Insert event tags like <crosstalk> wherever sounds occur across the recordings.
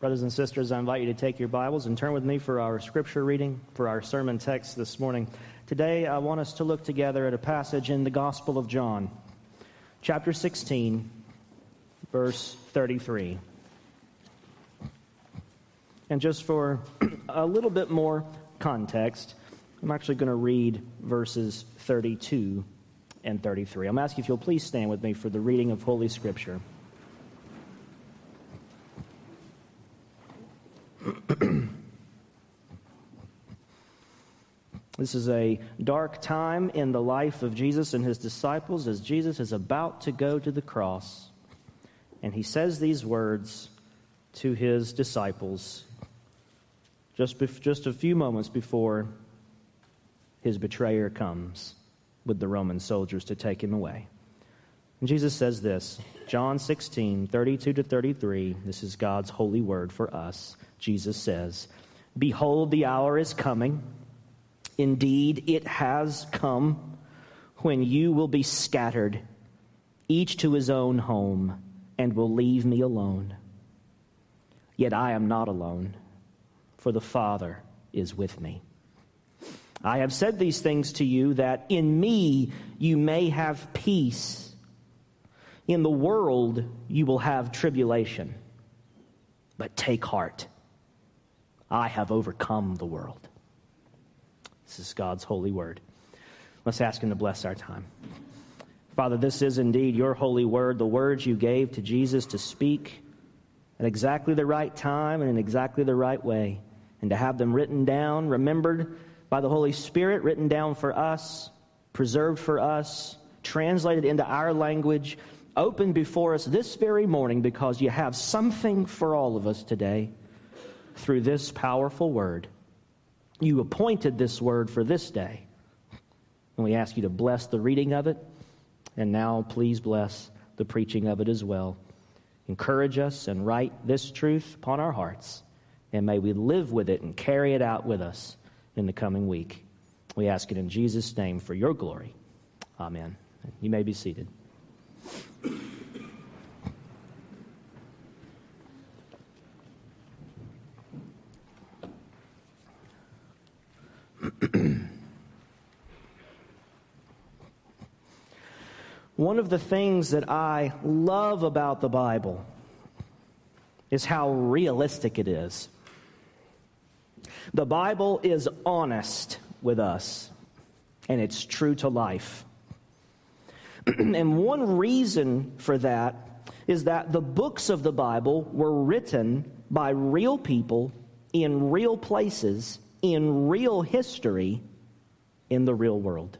Brothers and sisters, I invite you to take your Bibles and turn with me for our scripture reading, for our sermon text this morning. Today, I want us to look together at a passage in the Gospel of John, chapter 16, verse 33. And just for a little bit more context, I'm actually going to read verses 32 and 33. I'm asking if you'll please stand with me for the reading of Holy Scripture. This is a dark time in the life of Jesus and his disciples as Jesus is about to go to the cross. And he says these words to his disciples just, bef- just a few moments before his betrayer comes with the Roman soldiers to take him away. And Jesus says this John 16, 32 to 33. This is God's holy word for us. Jesus says, Behold, the hour is coming. Indeed, it has come when you will be scattered, each to his own home, and will leave me alone. Yet I am not alone, for the Father is with me. I have said these things to you that in me you may have peace. In the world you will have tribulation. But take heart. I have overcome the world. This is God's holy word. Let's ask Him to bless our time. Father, this is indeed your holy word, the words you gave to Jesus to speak at exactly the right time and in exactly the right way, and to have them written down, remembered by the Holy Spirit, written down for us, preserved for us, translated into our language, opened before us this very morning because you have something for all of us today through this powerful word. You appointed this word for this day. And we ask you to bless the reading of it. And now, please bless the preaching of it as well. Encourage us and write this truth upon our hearts. And may we live with it and carry it out with us in the coming week. We ask it in Jesus' name for your glory. Amen. You may be seated. <clears throat> One of the things that I love about the Bible is how realistic it is. The Bible is honest with us, and it's true to life. <clears throat> and one reason for that is that the books of the Bible were written by real people in real places in real history in the real world.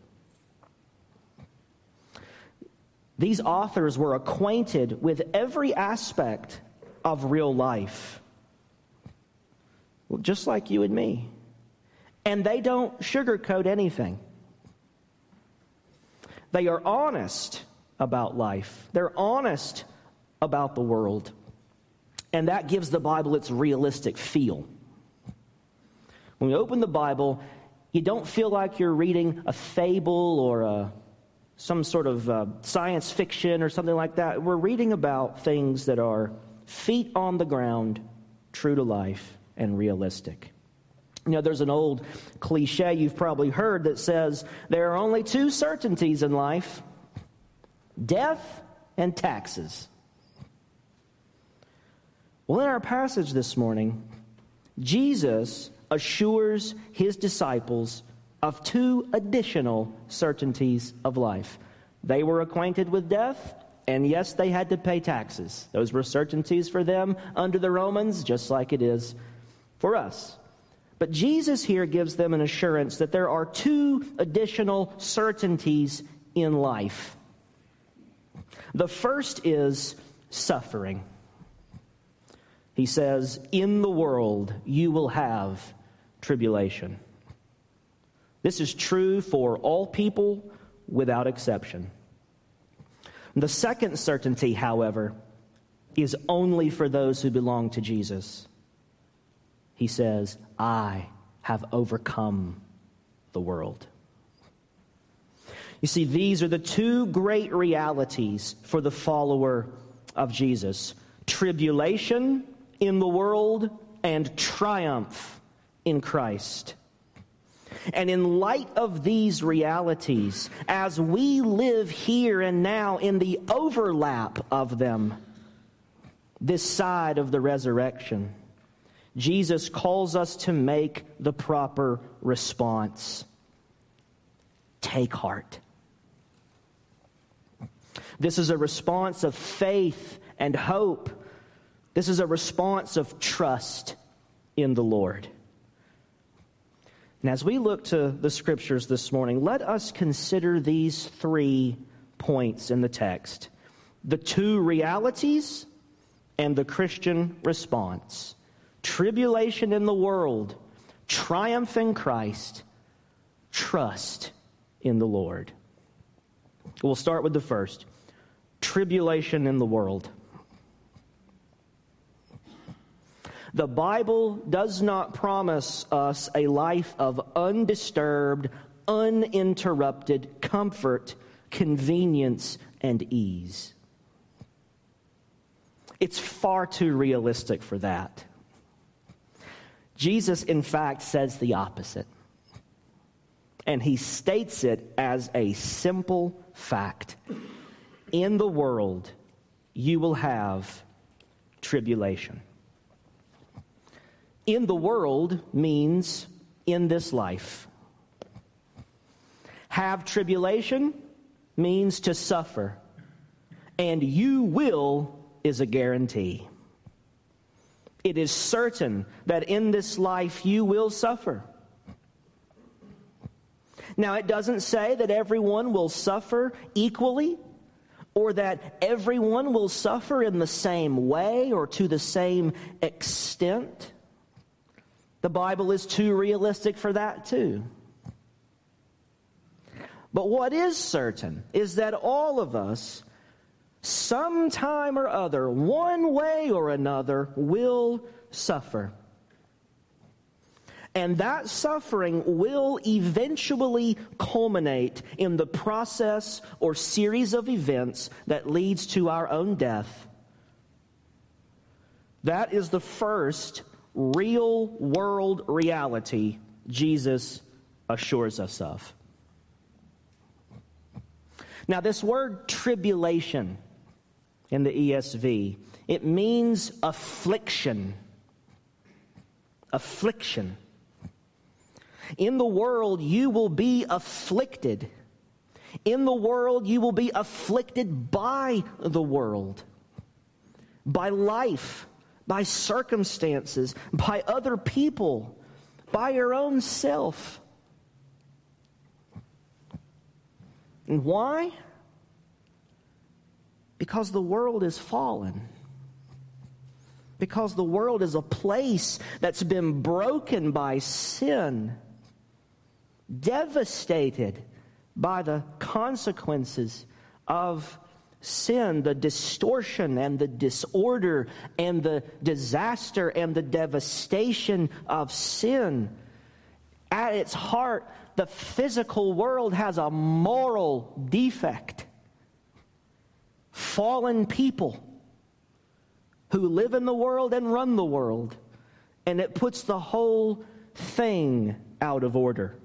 These authors were acquainted with every aspect of real life, just like you and me. And they don't sugarcoat anything. They are honest about life, they're honest about the world. And that gives the Bible its realistic feel. When you open the Bible, you don't feel like you're reading a fable or a, some sort of uh, science fiction or something like that. We're reading about things that are feet on the ground, true to life, and realistic. You know, there's an old cliche you've probably heard that says there are only two certainties in life death and taxes. Well, in our passage this morning, Jesus assures his disciples of two additional certainties of life. They were acquainted with death, and yes, they had to pay taxes. Those were certainties for them under the Romans, just like it is for us. But Jesus here gives them an assurance that there are two additional certainties in life. The first is suffering. He says, In the world you will have tribulation. This is true for all people without exception. The second certainty, however, is only for those who belong to Jesus. He says, I have overcome the world. You see, these are the two great realities for the follower of Jesus tribulation in the world and triumph in Christ. And in light of these realities, as we live here and now in the overlap of them, this side of the resurrection, Jesus calls us to make the proper response. Take heart. This is a response of faith and hope. This is a response of trust in the Lord. And as we look to the scriptures this morning, let us consider these three points in the text the two realities and the Christian response tribulation in the world, triumph in Christ, trust in the Lord. We'll start with the first tribulation in the world. The Bible does not promise us a life of undisturbed, uninterrupted comfort, convenience, and ease. It's far too realistic for that. Jesus, in fact, says the opposite. And he states it as a simple fact. In the world, you will have tribulation. In the world means in this life. Have tribulation means to suffer. And you will is a guarantee. It is certain that in this life you will suffer. Now, it doesn't say that everyone will suffer equally or that everyone will suffer in the same way or to the same extent. The Bible is too realistic for that, too. But what is certain is that all of us, sometime or other, one way or another, will suffer. And that suffering will eventually culminate in the process or series of events that leads to our own death. That is the first real world reality Jesus assures us of. Now, this word tribulation in the ESV, it means affliction. Affliction. In the world, you will be afflicted. In the world, you will be afflicted by the world, by life, by circumstances, by other people, by your own self. And why? Because the world is fallen. Because the world is a place that's been broken by sin, devastated by the consequences of sin, the distortion and the disorder and the disaster and the devastation of sin. At its heart, the physical world has a moral defect. Fallen people who live in the world and run the world, and it puts the whole thing out of order,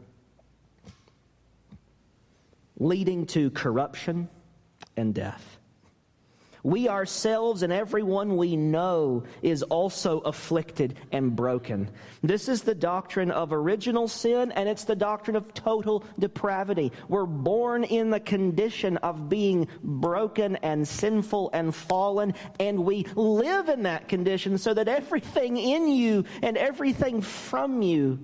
leading to corruption and death. We ourselves and everyone we know is also afflicted and broken. This is the doctrine of original sin, and it's the doctrine of total depravity. We're born in the condition of being broken and sinful and fallen, and we live in that condition so that everything in you and everything from you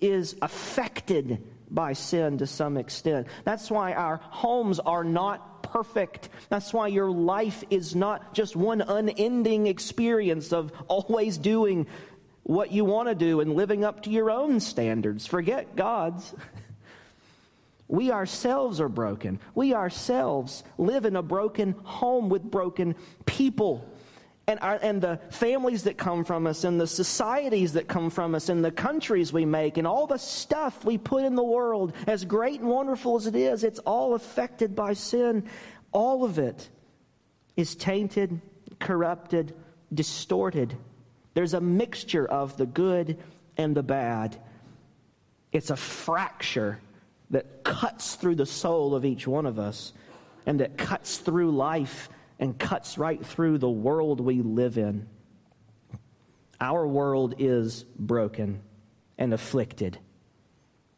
is affected by sin to some extent. That's why our homes are not perfect. That's why your life is not just one unending experience of always doing what you want to do and living up to your own standards. Forget God's. We ourselves are broken. We ourselves live in a broken home with broken people. And, our, and the families that come from us, and the societies that come from us, and the countries we make, and all the stuff we put in the world, as great and wonderful as it is, it's all affected by sin. All of it is tainted, corrupted, distorted There's a mixture of the good and the bad. It's a fracture that cuts through the soul of each one of us and that cuts through life and cuts right through the world we live in. Our world is broken and afflicted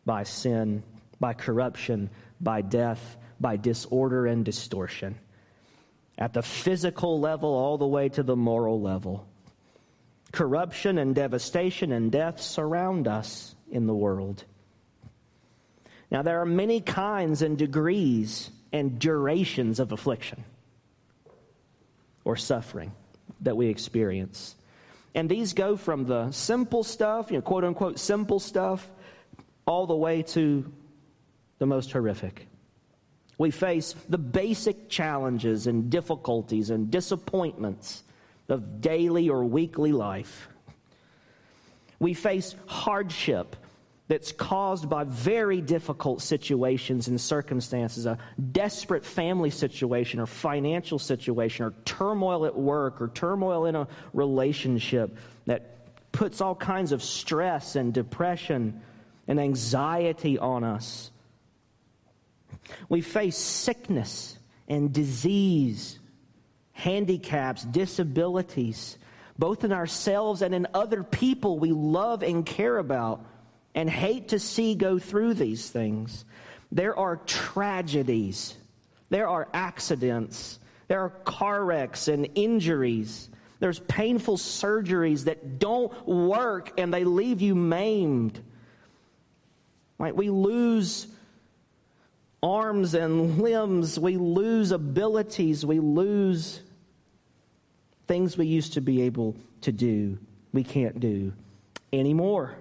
by sin, by corruption, by death, by disorder and distortion. At the physical level, all the way to the moral level. Corruption and devastation and death surround us in the world. Now, there are many kinds and degrees and durations of affliction or suffering that we experience. And these go from the simple stuff, you know, quote unquote simple stuff, all the way to the most horrific. We face the basic challenges and difficulties and disappointments of daily or weekly life. We face hardship that's caused by very difficult situations and circumstances, a desperate family situation or financial situation or turmoil at work or turmoil in a relationship that puts all kinds of stress and depression and anxiety on us. We face sickness and disease, handicaps, disabilities, both in ourselves and in other people we love and care about and hate to see go through these things. There are tragedies, there are accidents, there are car wrecks and injuries. There's painful surgeries that don't work and they leave you maimed. Right? We lose arms and limbs, we lose abilities, we lose things we used to be able to do, we can't do anymore.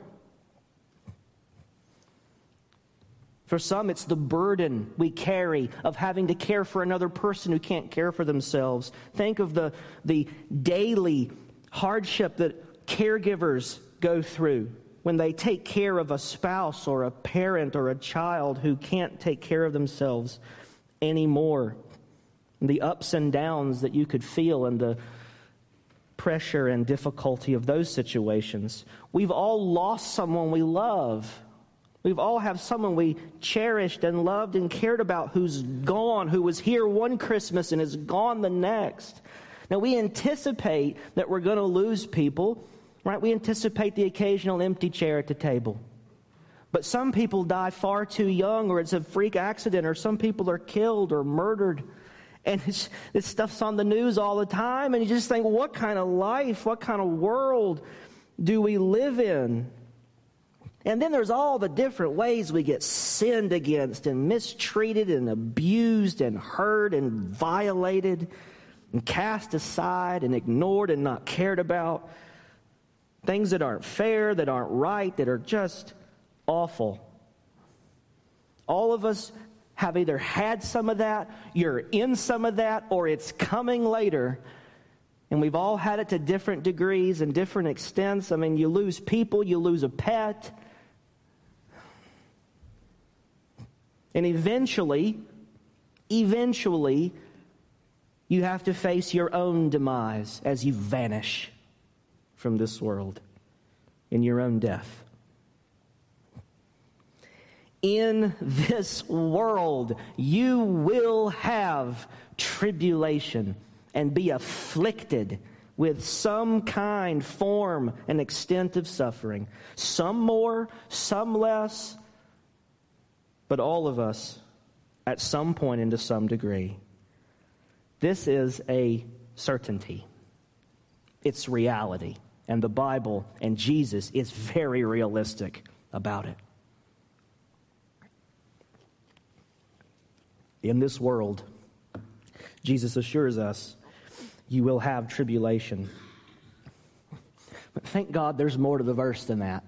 For some, it's the burden we carry of having to care for another person who can't care for themselves. Think of the, the daily hardship that caregivers go through when they take care of a spouse or a parent or a child who can't take care of themselves anymore. The ups and downs that you could feel and the pressure and difficulty of those situations. We've all lost someone we love We've all have someone we cherished and loved and cared about who's gone, who was here one Christmas and is gone the next. Now we anticipate that we're going to lose people, right? We anticipate the occasional empty chair at the table. But some people die far too young, or it's a freak accident, or some people are killed or murdered. And this stuff's on the news all the time, and you just think, what kind of life, what kind of world do we live in? And then there's all the different ways we get sinned against and mistreated and abused and hurt and violated and cast aside and ignored and not cared about. Things that aren't fair, that aren't right, that are just awful. All of us have either had some of that, you're in some of that, or it's coming later. And we've all had it to different degrees and different extents. I mean, you lose people, you lose a pet, And eventually, eventually, you have to face your own demise as you vanish from this world in your own death. In this world, you will have tribulation and be afflicted with some kind, form, and extent of suffering. Some more, some less, but all of us at some point and to some degree. This is a certainty, it's reality. And the Bible and Jesus is very realistic about it. In this world, Jesus assures us, you will have tribulation. But thank God there's more to the verse than that.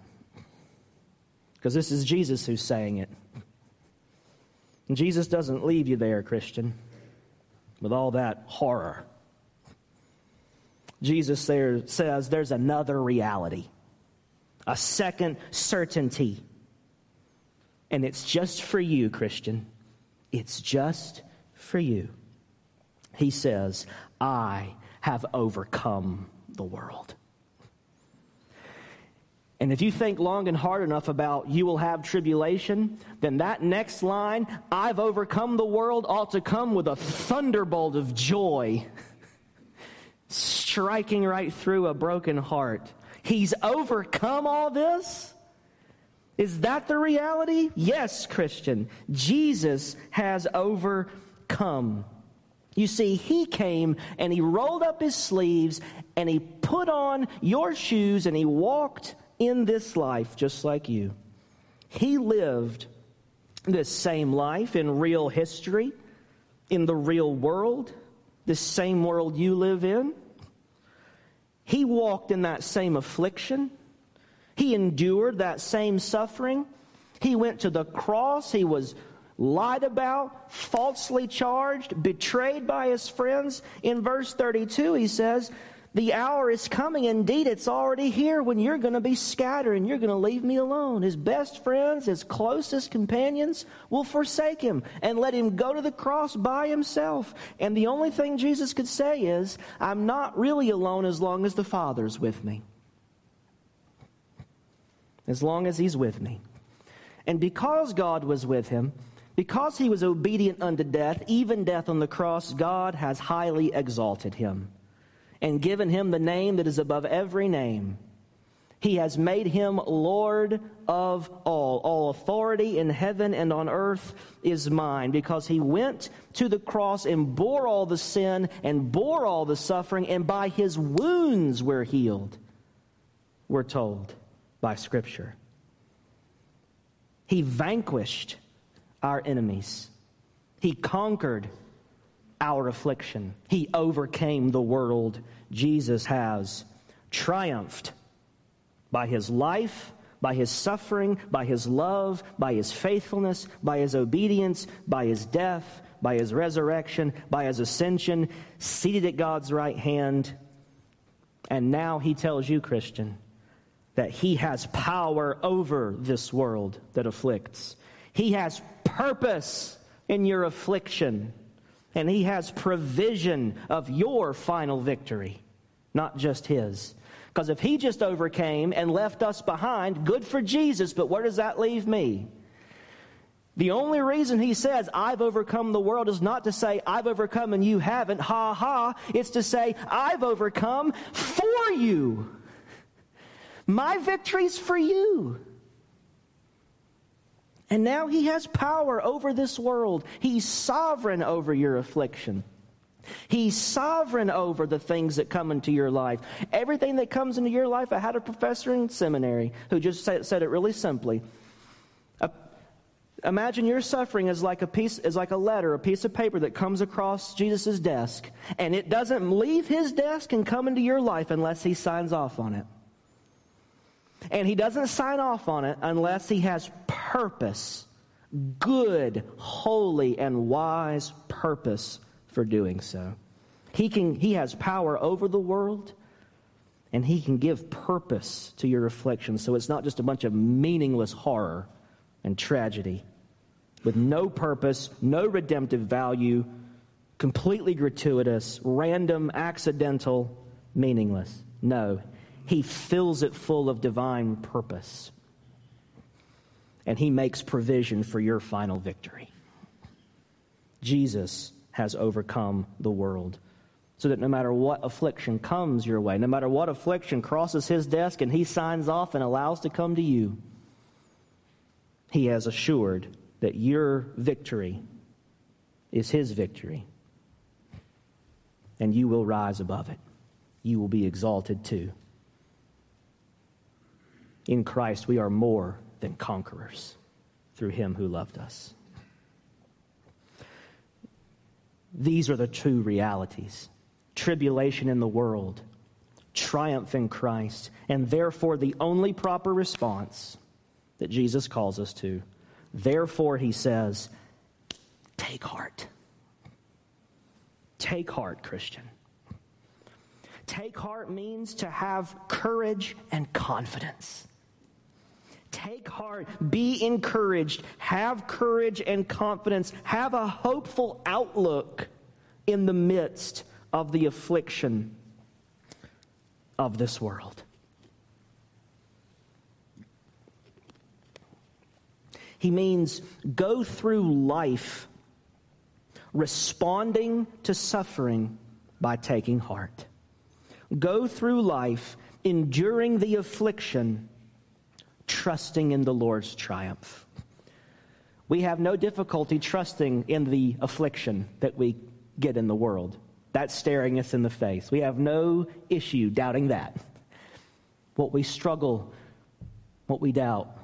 Because this is Jesus who's saying it. And Jesus doesn't leave you there, Christian, with all that horror. Jesus there says there's another reality, a second certainty. And it's just for you, Christian. It's just for you. He says, I have overcome the world. And if you think long and hard enough about you will have tribulation, then that next line, I've overcome the world, ought to come with a thunderbolt of joy, striking right through a broken heart. He's overcome all this? Is that the reality? Yes, Christian. Jesus has overcome. You see, he came and he rolled up his sleeves and he put on your shoes and he walked in this life just like you. He lived this same life in real history, in the real world, this same world you live in. He walked in that same affliction. He endured that same suffering. He went to the cross. He was lied about, falsely charged, betrayed by his friends. In verse 32, he says, The hour is coming. Indeed, it's already here when you're going to be scattered and you're going to leave me alone. His best friends, his closest companions will forsake him and let him go to the cross by himself. And the only thing Jesus could say is, I'm not really alone as long as the Father's with me. As long as he's with me. And because God was with him, because he was obedient unto death, even death on the cross, God has highly exalted him and given him the name that is above every name. He has made him Lord of all. All authority in heaven and on earth is mine because he went to the cross and bore all the sin and bore all the suffering, and by his wounds we're healed, we're told by Scripture. He vanquished our enemies. He conquered our affliction. He overcame the world. Jesus has triumphed by his life, by his suffering, by his love, by his faithfulness, by his obedience, by his death, by his resurrection, by his ascension, seated at God's right hand. And now he tells you, Christian, that he has power over this world that afflicts. He has purpose in your affliction, and He has provision of your final victory, not just His. Because if He just overcame and left us behind, good for Jesus, but where does that leave me? The only reason he says, I've overcome the world, is not to say, I've overcome and you haven't, ha ha. It's to say, I've overcome for you. My victory's for you. And now he has power over this world. He's sovereign over your affliction. He's sovereign over the things that come into your life. Everything that comes into your life, I had a professor in seminary who just said, it really simply. Imagine your suffering is like a piece, as like a letter, a piece of paper that comes across Jesus' desk, and it doesn't leave his desk and come into your life unless he signs off on it. And he doesn't sign off on it unless he has purpose, good, holy, and wise purpose for doing so. He, can, he has power over the world, and he can give purpose to your affliction so it's not just a bunch of meaningless horror and tragedy with no purpose, no redemptive value, completely gratuitous, random, accidental, meaningless. No, he fills it full of divine purpose. And He makes provision for your final victory. Jesus has overcome the world. So that no matter what affliction comes your way, no matter what affliction crosses his desk and he signs off and allows to come to you, he has assured that your victory is his victory. And you will rise above it. You will be exalted too. In Christ, we are more than conquerors through him who loved us. These are the true realities tribulation in the world, triumph in Christ, and therefore the only proper response that Jesus calls us to. Therefore, he says, Take heart. Take heart, Christian. Take heart means to have courage and confidence. Take heart, be encouraged, have courage and confidence, have a hopeful outlook in the midst of the affliction of this world. He means go through life responding to suffering by taking heart. Go through life enduring the affliction, trusting in the Lord's triumph. We have no difficulty trusting in the affliction that we get in the world. That's staring us in the face. We have no issue doubting that. What we struggle, what we doubt,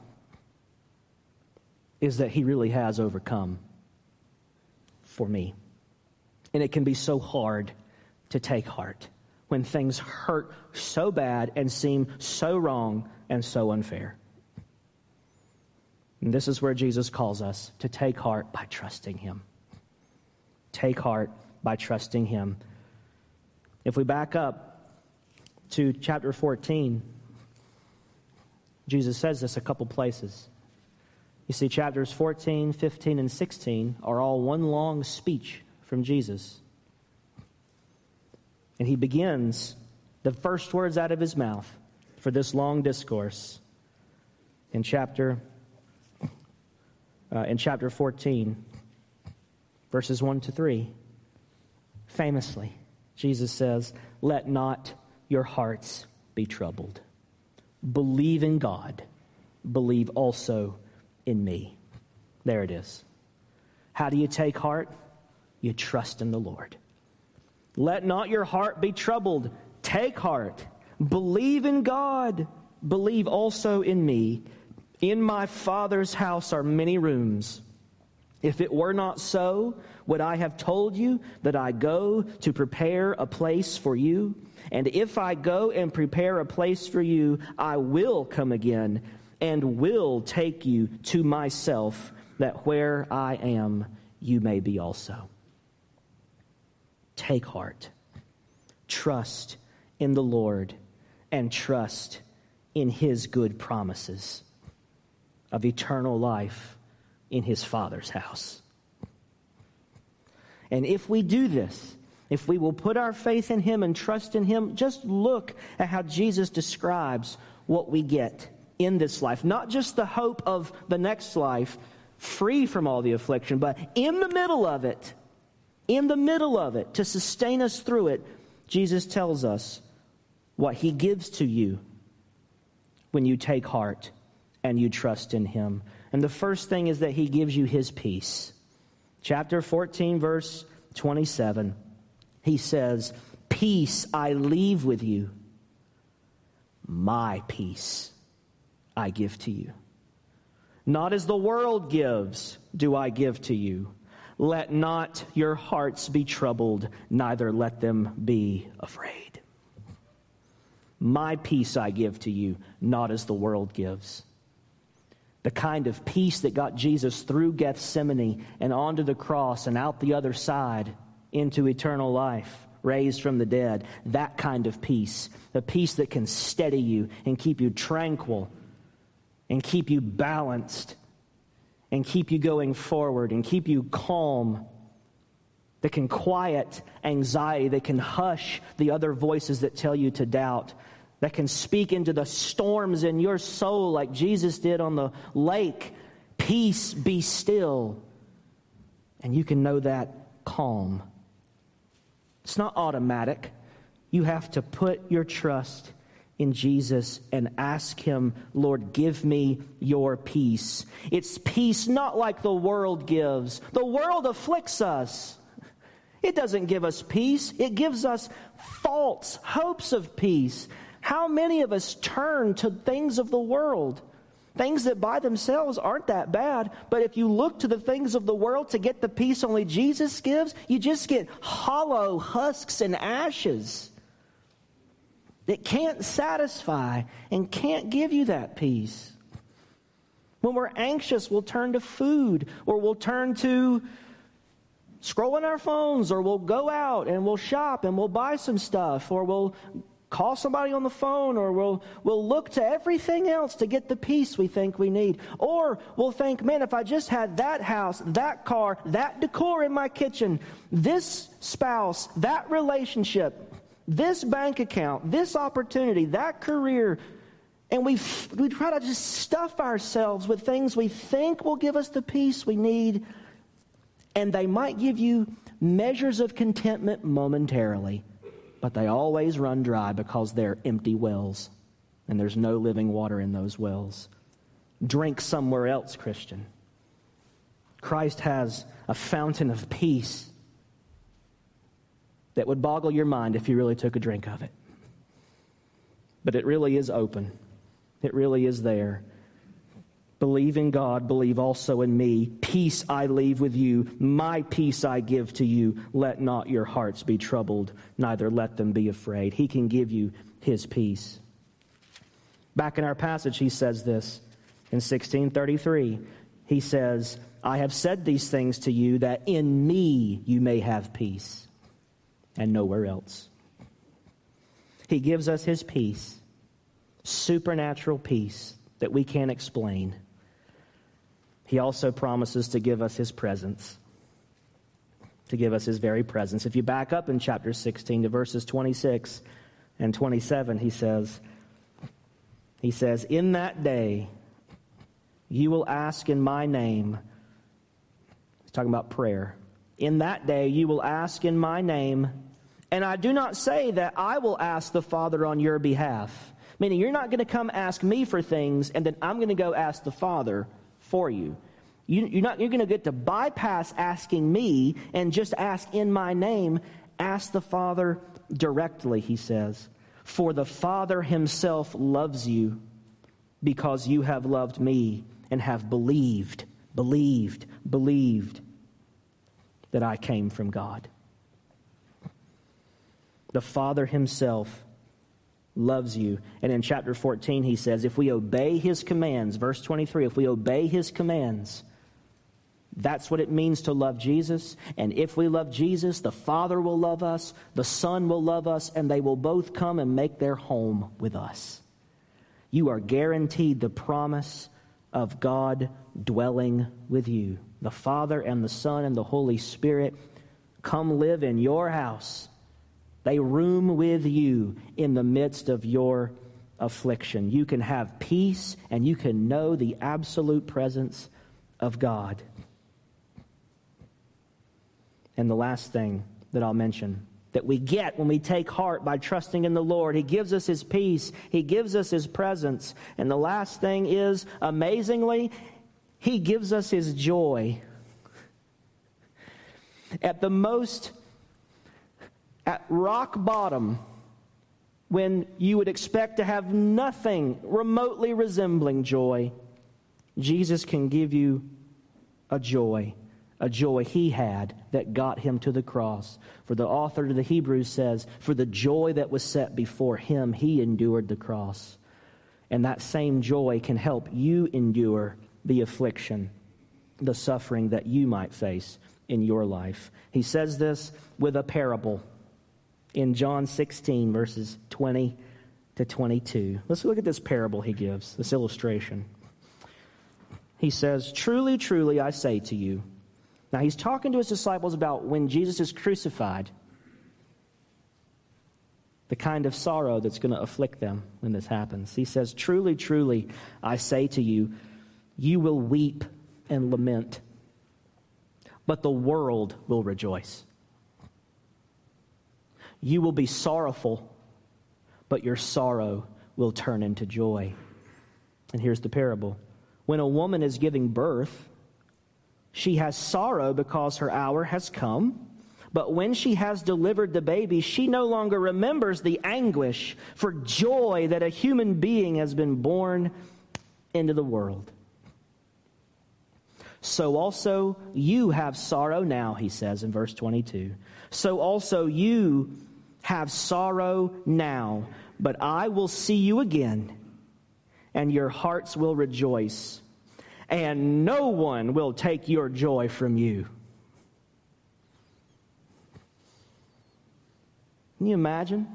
is that He really has overcome for me. And it can be so hard to take heart when things hurt so bad and seem so wrong and so unfair. And this is where Jesus calls us to take heart by trusting Him. Take heart by trusting Him. If we back up to chapter 14, Jesus says this a couple places. You see, chapters 14, 15, and 16 are all one long speech from Jesus. And he begins the first words out of his mouth for this long discourse in chapter uh, in chapter 14 verses 1 to 3 famously jesus says let not your hearts be troubled believe in god believe also in me there it is how do you take heart you trust in the lord let not your heart be troubled. Take heart. Believe in God. Believe also in me. In my Father's house are many rooms. If it were not so, would I have told you that I go to prepare a place for you? And if I go and prepare a place for you, I will come again and will take you to myself, that where I am, you may be also. Take heart. Trust in the Lord and trust in his good promises of eternal life in his Father's house. And if we do this, if we will put our faith in him and trust in him, just look at how Jesus describes what we get in this life. Not just the hope of the next life, free from all the affliction, but in the middle of it, in the middle of it, to sustain us through it, Jesus tells us what he gives to you when you take heart and you trust in him. And the first thing is that he gives you his peace. Chapter 14, verse 27, he says, Peace I leave with you, my peace I give to you. Not as the world gives, do I give to you. Let not your hearts be troubled, neither let them be afraid. My peace I give to you, not as the world gives. The kind of peace that got Jesus through Gethsemane and onto the cross and out the other side into eternal life, raised from the dead. That kind of peace. The peace that can steady you and keep you tranquil and keep you balanced and keep you going forward and keep you calm, that can quiet anxiety, that can hush the other voices that tell you to doubt, that can speak into the storms in your soul like Jesus did on the lake. Peace, be still. And you can know that calm. It's not automatic. You have to put your trust in Jesus and ask Him, Lord, give me your peace. It's peace not like the world gives. The world afflicts us. It doesn't give us peace, it gives us false hopes of peace. How many of us turn to things of the world? Things that by themselves aren't that bad, but if you look to the things of the world to get the peace only Jesus gives, you just get hollow husks and ashes that can't satisfy and can't give you that peace. When we're anxious, we'll turn to food or we'll turn to scrolling our phones or we'll go out and we'll shop and we'll buy some stuff or we'll call somebody on the phone or we'll, we'll look to everything else to get the peace we think we need. Or we'll think, man, if I just had that house, that car, that decor in my kitchen, this spouse, that relationship, this bank account, this opportunity, that career, And we, we try to just stuff ourselves with things we think will give us the peace we need. And they might give you measures of contentment momentarily, but they always run dry because they're empty wells and there's no living water in those wells. Drink somewhere else, Christian. Christ has a fountain of peace that would boggle your mind if you really took a drink of it. But it really is open, it really is there. Believe in God, believe also in me. Peace I leave with you, my peace I give to you. Let not your hearts be troubled, neither let them be afraid. He can give you his peace. Back in our passage, he says this in 1633. He says, I have said these things to you that in me you may have peace, and nowhere else. He gives us his peace, supernatural peace that we can't explain. He also promises to give us his presence, to give us his very presence. If you back up in chapter 16 to verses 26 and 27, he says, he says, In that day you will ask in my name. He's talking about prayer. In that day you will ask in my name, and I do not say that I will ask the Father on your behalf. Meaning, you're not going to come ask me for things, and then I'm going to go ask the Father for you. you are not, you're going to get to bypass asking me and just ask in my name. Ask the Father directly, he says. For the Father himself loves you because you have loved me and have believed, believed, believed that I came from God. The Father himself loves you. And in chapter 14, he says, if we obey his commands, verse 23, if we obey his commands, that's what it means to love Jesus. And if we love Jesus, the Father will love us, the Son will love us, and they will both come and make their home with us. You are guaranteed the promise of God dwelling with you. The Father and the Son and the Holy Spirit come live in your house. They room with you in the midst of your affliction. You can have peace and you can know the absolute presence of God. And the last thing that I'll mention that we get when we take heart by trusting in the Lord. He gives us His peace, He gives us His presence. And the last thing is, amazingly, He gives us His joy. At the most, at rock bottom, when you would expect to have nothing remotely resembling joy, Jesus can give you a joy a joy he had that got him to the cross. For the author to the Hebrews says, For the joy that was set before him, he endured the cross. And that same joy can help you endure the affliction, the suffering that you might face in your life. He says this with a parable in John 16, verses 20 to 22. Let's look at this parable he gives, this illustration. He says, Truly, truly, I say to you, now, he's talking to his disciples about when Jesus is crucified, the kind of sorrow that's going to afflict them when this happens. He says, Truly, truly, I say to you, you will weep and lament, but the world will rejoice. You will be sorrowful, but your sorrow will turn into joy. And here's the parable when a woman is giving birth, she has sorrow because her hour has come. But when she has delivered the baby, she no longer remembers the anguish for joy that a human being has been born into the world. So also you have sorrow now, he says in verse 22. So also you have sorrow now, but I will see you again, and your hearts will rejoice and no one will take your joy from you. Can you imagine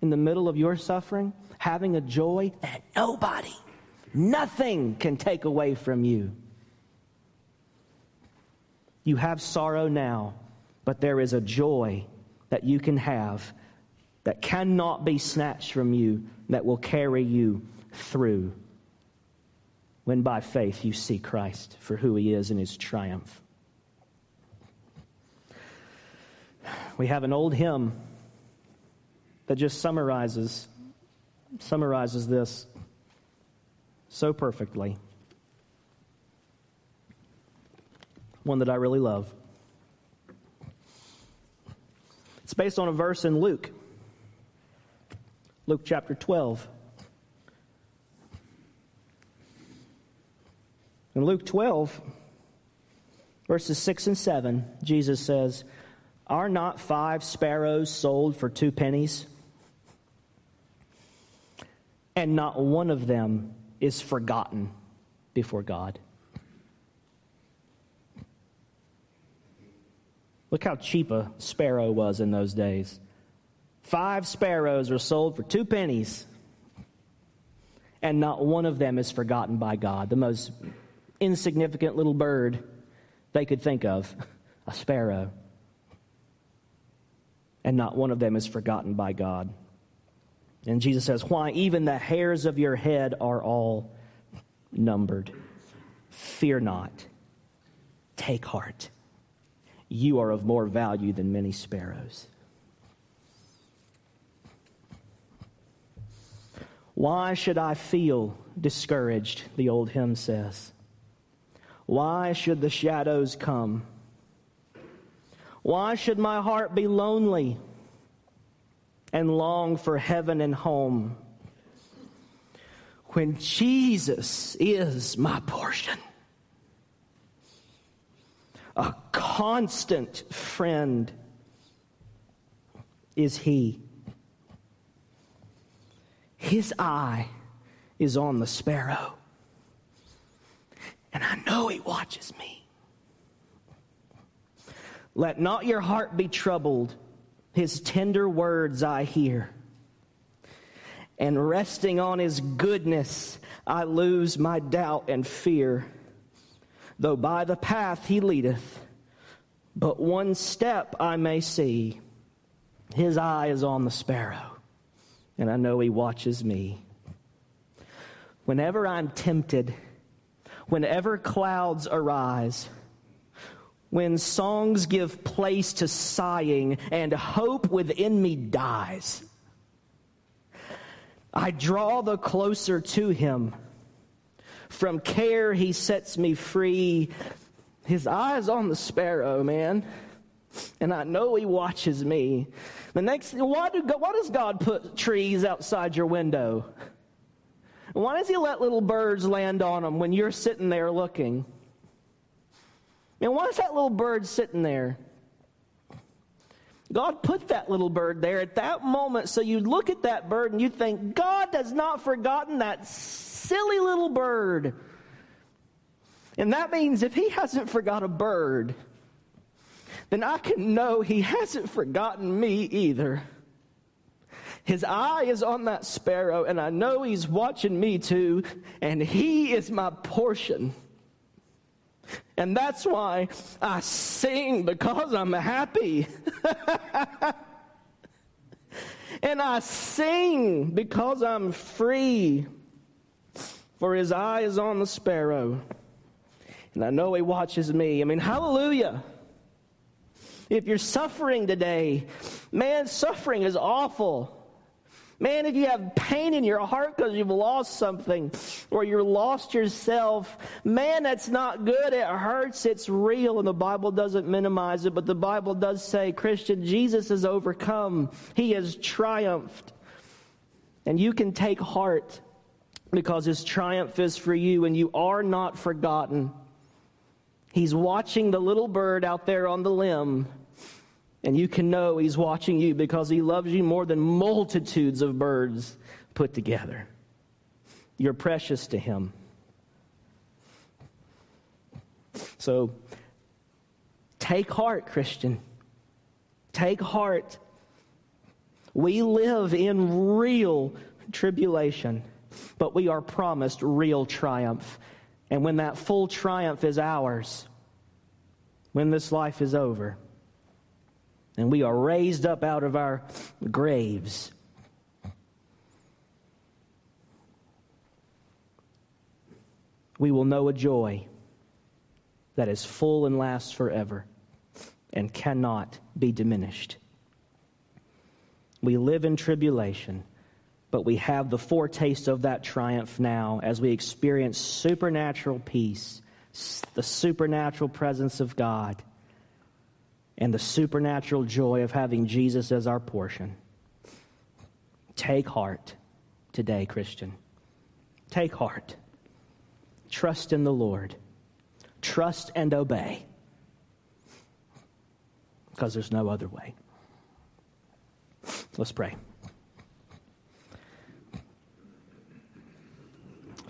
in the middle of your suffering having a joy that nobody, nothing can take away from you? You have sorrow now, but there is a joy that you can have that cannot be snatched from you that will carry you through when by faith you see Christ for who he is in his triumph. We have an old hymn that just summarizes summarizes this so perfectly. One that I really love. It's based on a verse in Luke. Luke chapter 12. In Luke 12, verses 6 and 7, Jesus says, Are not five sparrows sold for two pennies? And not one of them is forgotten before God. Look how cheap a sparrow was in those days. Five sparrows are sold for two pennies, and not one of them is forgotten by God. The most insignificant little bird they could think of, a sparrow. And not one of them is forgotten by God. And Jesus says, Why, even the hairs of your head are all numbered. Fear not. Take heart. You are of more value than many sparrows. Why should I feel discouraged? The old hymn says. Why should the shadows come? Why should my heart be lonely and long for heaven and home when Jesus is my portion? A constant friend is He. His eye is on the sparrow and I know He watches me. Let not your heart be troubled. His tender words I hear. And resting on His goodness, I lose my doubt and fear. Though by the path He leadeth, but one step I may see. His eye is on the sparrow, and I know He watches me. Whenever I'm tempted, whenever clouds arise, when songs give place to sighing and hope within me dies, I draw the closer to him. From care, he sets me free. His eyes on the sparrow, man. And I know he watches me. The next, why, do, why does God put trees outside your window? Why does he let little birds land on them when you're sitting there looking? And why is that little bird sitting there? God put that little bird there at that moment so you look at that bird and you think, God has not forgotten that silly little bird. And that means if he hasn't forgot a bird, then I can know he hasn't forgotten me either. His eye is on that sparrow, and I know he's watching me too, and he is my portion. And that's why I sing because I'm happy. <laughs> and I sing because I'm free. For his eye is on the sparrow. And I know he watches me. I mean, hallelujah. If you're suffering today, man, suffering is awful. Man, if you have pain in your heart because you've lost something or you're lost yourself, man, that's not good. It hurts. It's real. And the Bible doesn't minimize it, but the Bible does say, Christian, Jesus has overcome. He has triumphed. And you can take heart because his triumph is for you and you are not forgotten. He's watching the little bird out there on the limb and you can know He's watching you because He loves you more than multitudes of birds put together. You're precious to Him. So take heart, Christian. Take heart. We live in real tribulation, but we are promised real triumph. And when that full triumph is ours, when this life is over, and we are raised up out of our graves. we will know a joy that is full and lasts forever and cannot be diminished. We live in tribulation, but we have the foretaste of that triumph now as we experience supernatural peace, the supernatural presence of God, and the supernatural joy of having Jesus as our portion. Take heart today, Christian. Take heart. Trust in the Lord. Trust and obey. Because there's no other way. Let's pray.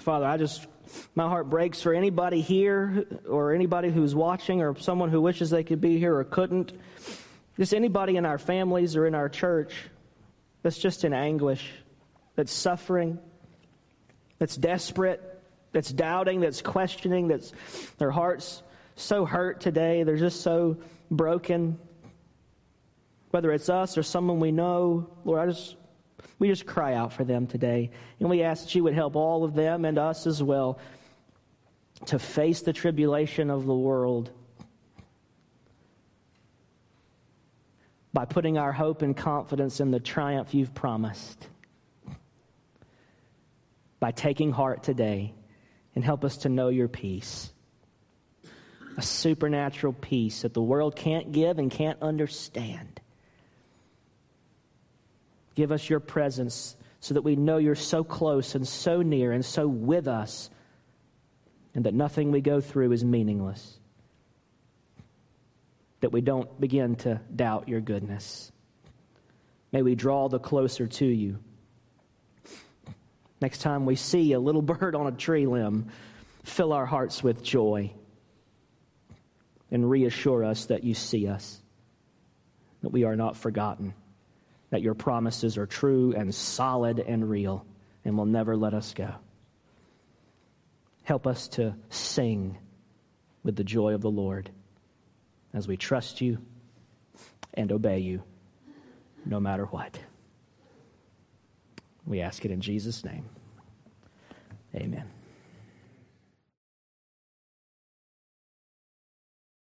Father, I just, my heart breaks for anybody here or anybody who's watching or someone who wishes they could be here or couldn't. Just anybody in our families or in our church that's just in anguish, that's suffering, that's desperate, that's doubting, that's questioning, that's their hearts so hurt today, they're just so broken. Whether it's us or someone we know, Lord, I just we just cry out for them today. And we ask that you would help all of them and us as well to face the tribulation of the world by putting our hope and confidence in the triumph you've promised. By taking heart today and help us to know your peace. A supernatural peace that the world can't give and can't understand. Give us your presence so that we know you're so close and so near and so with us, and that nothing we go through is meaningless. That we don't begin to doubt your goodness. May we draw the closer to you. Next time we see a little <laughs> bird on a tree limb, fill our hearts with joy and reassure us that you see us, that we are not forgotten that your promises are true and solid and real and will never let us go. Help us to sing with the joy of the Lord as we trust you and obey you no matter what. We ask it in Jesus' name. Amen.